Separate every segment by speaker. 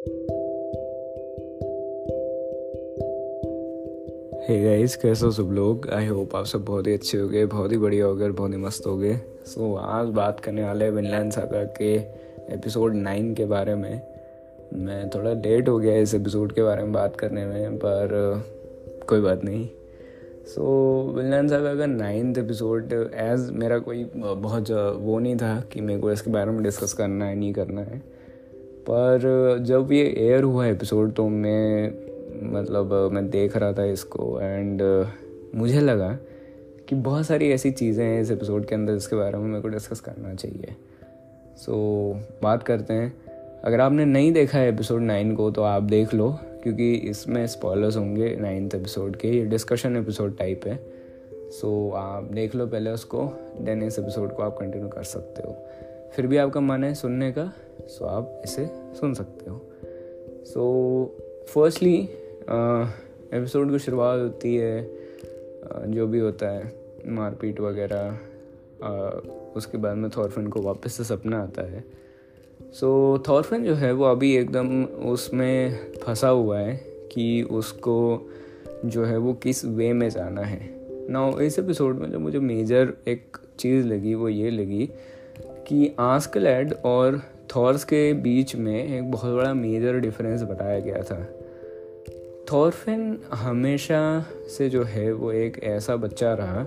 Speaker 1: Hey guys कैसे हो सब लोग? आई होप आप सब बहुत ही अच्छे हो गए बहुत ही बढ़िया हो गए बहुत ही मस्त हो गए सो so, आज बात करने वाले हैं विनलैंड सागा के एपिसोड नाइन के बारे में। मैं थोड़ा लेट हो गया इस एपिसोड के बारे में बात करने में पर कोई बात नहीं। सो विनलैंड सागा का नाइन्थ एपिसोड एज मेरा कोई बहुत वो नहीं था कि मेरे को इसके बारे में डिस्कस करना है नहीं करना है। पर जब ये एयर हुआ एपिसोड तो मैं मतलब मैं देख रहा था इसको एंड मुझे लगा कि बहुत सारी ऐसी चीज़ें हैं इस एपिसोड के अंदर जिसके बारे में मेरे को डिस्कस करना चाहिए। सो so, बात करते हैं। अगर आपने नहीं देखा है एपिसोड नाइन को तो आप देख लो क्योंकि इसमें स्पॉयलर्स होंगे नाइन्थ एपिसोड के। ये डिस्कशन एपिसोड टाइप है। सो so, आप देख लो पहले उसको देन इस एपिसोड को आप कंटिन्यू कर सकते हो। फिर भी आपका मन है सुनने का सो आप इसे सुन सकते हो। सो फर्स्टली एपिसोड की शुरुआत होती है जो भी होता है मारपीट वगैरह उसके बाद में थॉरफिन को वापस से सपना आता है। सो so, थॉरफिन जो है वो अभी एकदम उसमें फंसा हुआ है कि उसको जो है वो किस वे में जाना है। ना इस एपिसोड में जो मुझे मेजर एक चीज़ लगी वो ये लगी कि आस्कलैड और थॉर्स के बीच में एक बहुत बड़ा मेजर डिफरेंस बताया गया था। थॉरफिन हमेशा से जो है वो एक ऐसा बच्चा रहा।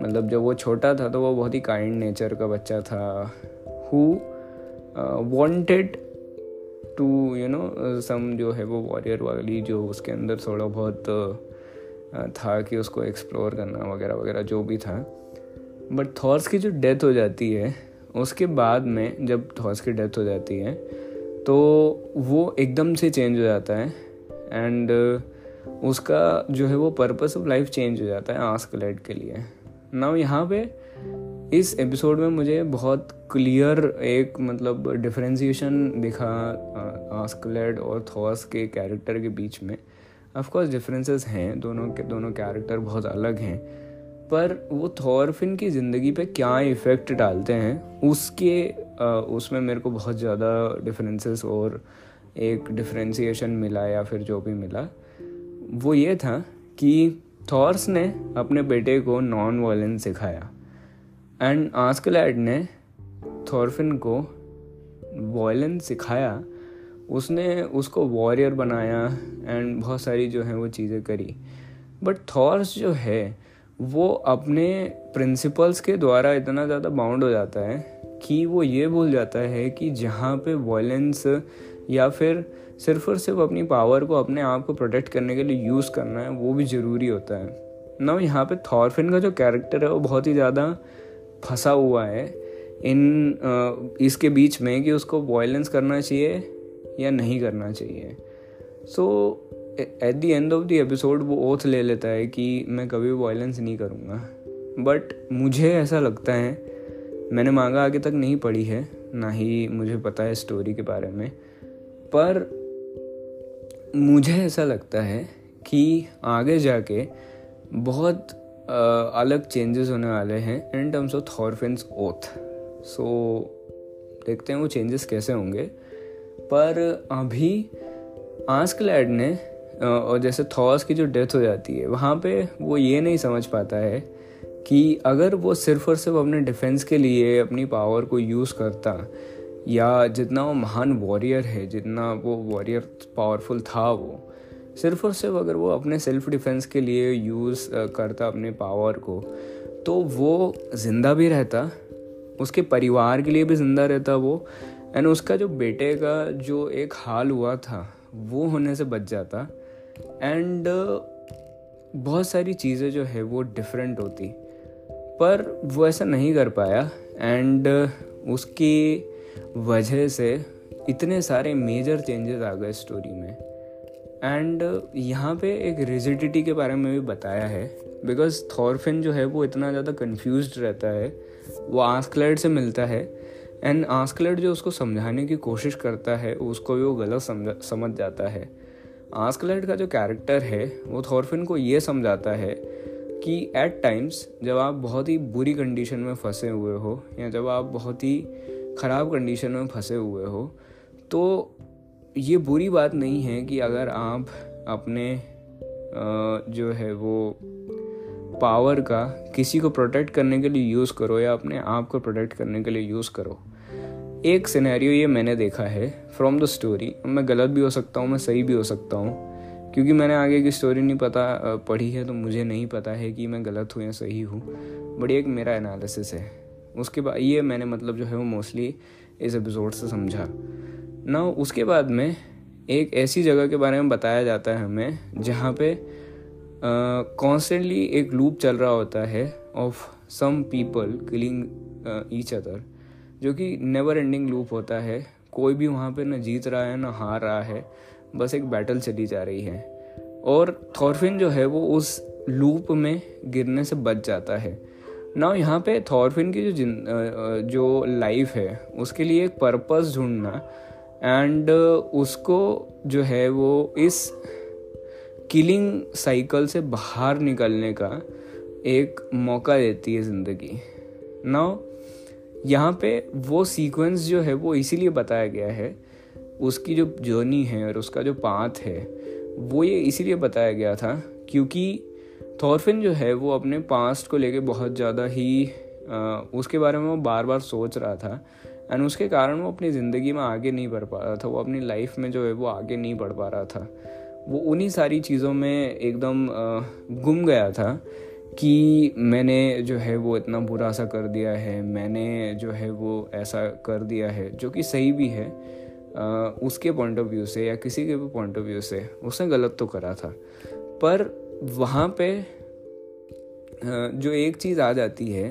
Speaker 1: मतलब जब वो छोटा था तो वो बहुत ही काइंड नेचर का बच्चा था। Who wanted to you know some जो है वो वॉरियर वाली जो उसके अंदर थोड़ा बहुत uh, था कि उसको एक्सप्लोर करना वगैरह वगैरह जो भी था। बट थॉर्स की जो डेथ हो जाती है उसके बाद में जब थॉर्स की डेथ हो जाती है तो वो एकदम से चेंज हो जाता है एंड uh, उसका जो है वो पर्पस ऑफ़ लाइफ चेंज हो जाता है आस्कलेट के लिए। ना यहाँ पे इस एपिसोड में मुझे बहुत क्लियर एक मतलब डिफ्रेंसिएशन दिखा आस्कलेट और थॉस के कैरेक्टर के बीच में। ऑफकोर्स डिफरेंसेस हैं दोनों के दोनों कैरेक्टर बहुत अलग हैं पर वो थॉरफिन की ज़िंदगी पे क्या इफ़ेक्ट डालते हैं, उसके उसमें मेरे को बहुत ज़्यादा डिफरेंसेस और एक डिफ्रेंसीशन मिला या फिर जो भी मिला। वो ये था कि थॉर्स ने अपने बेटे को नॉन वायलेंस सिखाया। एंड आस्कलैड ने थॉरफिन को वायलेंस सिखाया। उसने उसको वॉरियर बनाया एंड बहुत सारी जो है वो चीज़ें करी। बट थॉर्स जो है वो अपने प्रिंसिपल्स के द्वारा इतना ज़्यादा बाउंड हो जाता है कि वो ये भूल जाता है कि जहाँ पे वॉयलेंस या फिर सिर्फ़ और सिर्फ़ अपनी पावर को अपने आप को प्रोटेक्ट करने के लिए यूज़ करना है, वो भी ज़रूरी होता है। ना यहाँ पे थॉरफिन का जो कैरेक्टर है, वो बहुत ही ज़्यादा फंसा हुआ है इन इसके बीच में कि उसको वायलेंस करना चाहिए या नहीं करना चाहिए। So at the end of the episode वो ओथ ले लेता है कि मैं कभी वायलेंस नहीं करूँगा। बट मुझे ऐसा लगता है मैंने मांगा आगे तक नहीं पढ़ी है ना ही मुझे पता है स्टोरी के बारे में। पर मुझे ऐसा लगता है कि आगे जाके बहुत आ, अलग चेंजेस होने वाले हैं in terms of Thorfinn's oath so देखते हैं वो चेंजेस कैसे होंगे। पर अभी आस्कलैड ने और जैसे थॉस की जो डेथ हो जाती है, वहाँ पे वो ये नहीं समझ पाता है कि अगर वो सिर्फ़ और सिर्फ़ अपने डिफेंस के लिए, अपनी पावर को यूज़ करता, या जितना वो महान वॉरियर है, जितना वो वॉरियर पावरफुल था वो, सिर्फ़ और सिर्फ़ अगर वो अपने सेल्फ डिफेंस के लिए यूज़ करता अपने पावर को तो वो ज़िंदा भी रहता, उसके परिवार के लिए भी ज़िंदा रहता वो एंड उसका जो बेटे का जो एक हाल हुआ था, वो होने से बच जाता एंड बहुत सारी चीज़ें जो है वो डिफरेंट होती। पर वो ऐसा नहीं कर पाया एंड उसकी वजह से इतने सारे मेजर चेंजेस आ गए स्टोरी में। एंड यहाँ पे एक रिजिडिटी के बारे में भी बताया है बिकॉज़ थॉरफिन जो है वो इतना ज़्यादा कन्फ्यूज़ रहता है। वो आंसक्लेट से मिलता है एंड आस्कलेट जो उसको समझाने की कोशिश करता है, उसको भी वो गलत समझ समझ जाता है। आस्कलेट का जो कैरेक्टर है, वो थॉरफिन को ये समझाता है कि एट टाइम्स जब आप बहुत ही बुरी कंडीशन में फंसे हुए हो या जब आप बहुत ही ख़राब कंडीशन में फंसे हुए हो तो ये बुरी बात नहीं है कि अगर आप अपने जो है वो पावर का किसी को प्रोटेक्ट करने के लिए यूज़ करो या अपने आप को प्रोटेक्ट करने के लिए यूज़ करो। एक सिनेरियो ये मैंने देखा है फ्रॉम द स्टोरी मैं गलत भी हो सकता हूँ, मैं सही भी हो सकता हूँ, क्योंकि मैंने आगे की स्टोरी नहीं पता पढ़ी है तो मुझे नहीं पता है कि मैं गलत हूँ या सही हूँ बट एक मेरा एनालिसिस है। उसके बाद, ये मैंने मतलब जो है वो मोस्टली इस एपिसोड से समझा। ना उसके बाद में एक ऐसी जगह के बारे में बताया जाता है हमें, जहाँ पे कॉन्स्टेंटली एक लूप चल रहा होता है of some people killing each other जो कि नेवर एंडिंग लूप होता है। कोई भी वहाँ पे ना जीत रहा है, ना हार रहा है, बस एक बैटल चली जा रही है। और थॉरफिन जो है वो उस लूप में गिरने से बच जाता है। ना यहाँ पे थॉरफिन की जो जिन जो लाइफ है, उसके लिए एक पर्पस ढूंढना एंड उसको जो है वो इस किलिंग साइकिल से बाहर निकलने का एक मौका देती है ज़िंदगी। नाउ यहाँ पे वो सीक्वेंस जो है वो इसीलिए बताया गया है उसकी जो जर्नी है और उसका जो पाथ है वो ये इसीलिए बताया गया था क्योंकि थॉरफिन जो है वो अपने पास्ट को लेके बहुत ज़्यादा ही आ, उसके बारे में वो बार बार सोच रहा था एंड उसके कारण वो अपनी ज़िंदगी में आगे नहीं बढ़ पा रहा था वो अपनी लाइफ में जो है वो आगे नहीं बढ़ पा रहा था। वो उन्हीं सारी चीज़ों में एकदम गुम गया था कि मैंने जो है वो इतना बुरा सा कर दिया है, मैंने जो है वो ऐसा कर दिया है, जो कि सही भी है उसके पॉइंट ऑफ़ व्यू से या किसी के भी पॉइंट ऑफ़ व्यू से, उसने गलत तो करा था। पर वहाँ पे जो एक चीज़ आ जाती है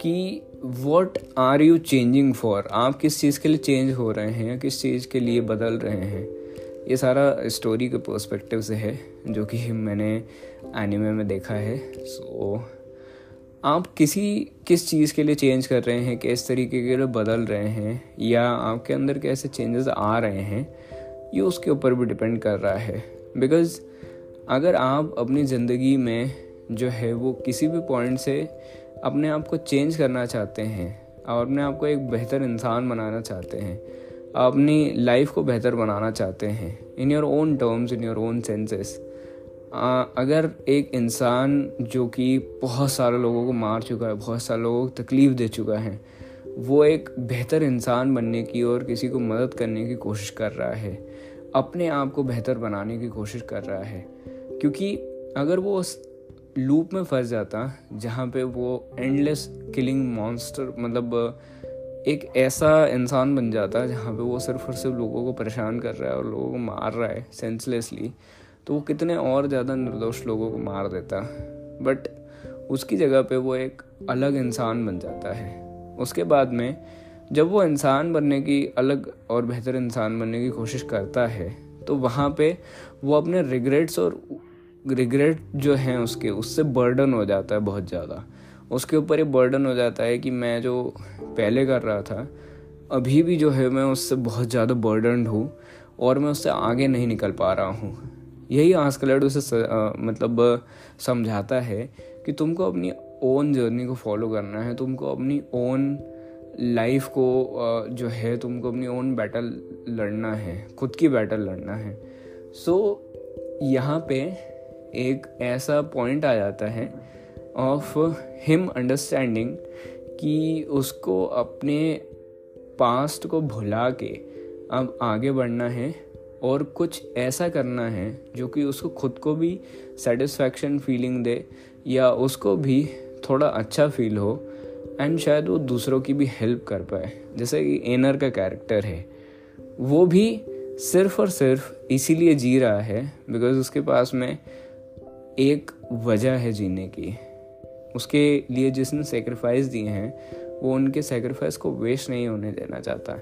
Speaker 1: कि what are you changing for आप किस चीज़ के लिए चेंज हो रहे हैं या किस चीज़ के लिए बदल रहे हैं? ये सारा स्टोरी के पर्सपेक्टिव से है जो कि मैंने एनिमे में देखा है। सो so, आप किसी किस चीज़ के लिए चेंज कर रहे हैं किस तरीके के लिए बदल रहे हैं या आपके अंदर कैसे चेंजेस आ रहे हैं ये उसके ऊपर भी डिपेंड कर रहा है। बिकॉज़ अगर आप अपनी ज़िंदगी में जो है वो किसी भी पॉइंट से अपने आप को चेंज करना चाहते हैं और अपने आप को एक बेहतर इंसान बनाना चाहते हैं अपनी लाइफ को बेहतर बनाना चाहते हैं। In your own terms in your own senses अगर एक इंसान जो कि बहुत सारे लोगों को मार चुका है, बहुत सारे लोगों को तकलीफ़ दे चुका है, वो एक बेहतर इंसान बनने की और किसी को मदद करने की कोशिश कर रहा है, अपने आप को बेहतर बनाने की कोशिश कर रहा है, क्योंकि अगर वो उस लूप में फंस जाता, जहाँ पे वो एंडलेस किलिंग मॉन्स्टर मतलब एक ऐसा इंसान बन जाता है जहाँ पे वो सिर्फ़ और सिर्फ़ लोगों को परेशान कर रहा है और लोगों को मार रहा है सेंसलेसली तो वो कितने और ज़्यादा निर्दोष लोगों को मार देता बट उसकी जगह पे वो एक अलग इंसान बन जाता है। उसके बाद में जब वो इंसान बनने की अलग और बेहतर इंसान बनने की कोशिश करता है तो वहाँ पे वो अपने रिग्रेट्स और रिग्रेट जो हैं उसके, उससे बर्डन हो जाता है बहुत ज़्यादा। उसके ऊपर ये बर्डन हो जाता है कि मैं जो पहले कर रहा था अभी भी जो है मैं उससे बहुत ज़्यादा बर्डनड हूँ और मैं उससे आगे नहीं निकल पा रहा हूँ। यही आज आस्कलर्ड उसे मतलब समझाता है कि तुमको अपनी ओन जर्नी को फॉलो करना है तुमको अपनी ओन लाइफ को जो है तुमको अपनी ओन बैटल लड़ना है खुद की बैटल लड़ना है। सो so, यहाँ पे एक ऐसा पॉइंट आ जाता है ऑफ़ हिम अंडरस्टैंडिंग कि उसको अपने पास्ट को भुला के अब आगे बढ़ना है और कुछ ऐसा करना है जो कि उसको खुद को भी सेटिस्फैक्शन फीलिंग दे या उसको भी थोड़ा अच्छा फील हो एंड शायद वो दूसरों की भी हेल्प कर पाए। जैसे कि एनर का कैरेक्टर है। वो भी सिर्फ़ और सिर्फ़ इसीलिए जी रहा है बिकॉज़ उसके पास में एक वजह है जीने की। उसके लिए जिसने सेक्रीफाइस दिए हैं, वो उनके सेक्रीफाइस को वेस्ट नहीं होने देना चाहता।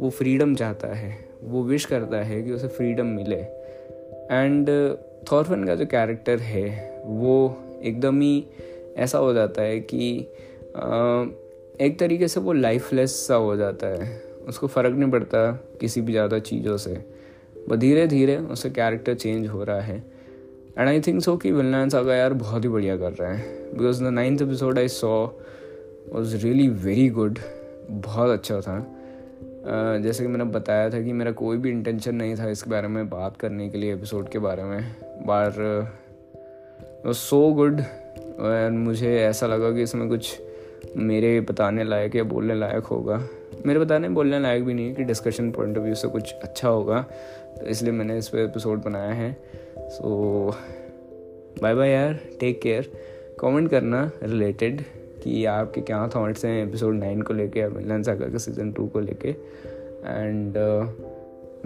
Speaker 1: वो फ्रीडम चाहता है। वो विश करता है कि उसे फ्रीडम मिले। एंड थॉरफन का जो कैरेक्टर है, वो एकदम ही ऐसा हो जाता है कि एक तरीके से वो लाइफलेस सा हो जाता है। उसको फ़र्क नहीं पड़ता किसी भी ज़्यादा चीज़ों से। बस धीरे धीरे उसका कैरेक्टर चेंज हो रहा है। एंड आई थिंक सो कि विलनान सागा यार बहुत ही बढ़िया कर रहे हैं। Because the ninth episode I saw was really very good बहुत अच्छा था। uh, जैसे कि मैंने बताया था कि मेरा कोई भी इंटेंशन नहीं था इसके बारे में बात करने के लिए एपिसोड के बारे में। बार सो गुड और मुझे ऐसा लगा कि इसमें कुछ मेरे बताने लायक या बोलने लायक होगा। मेरे बताने बोलने लायक भी नहीं है कि डिस्कशन पॉइंट ऑफ़ व्यू से कुछ अच्छा होगा। तो इसलिए मैंने इस पर एपिसोड बनाया है। सो बाय बाय यार टेक केयर कमेंट करना रिलेटेड कि आपके क्या थॉट्स हैं एपिसोड नाइन को लेके या मिलन सागर के सीज़न टू को लेके। एंड uh,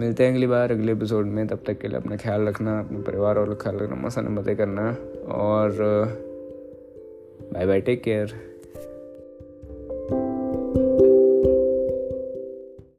Speaker 1: मिलते हैं अगली बार अगले एपिसोड में। तब तक के लिए अपना ख्याल रखना अपने परिवार और ख्याल रखना मसाने मज़े करना। और बाय बाय टेक केयर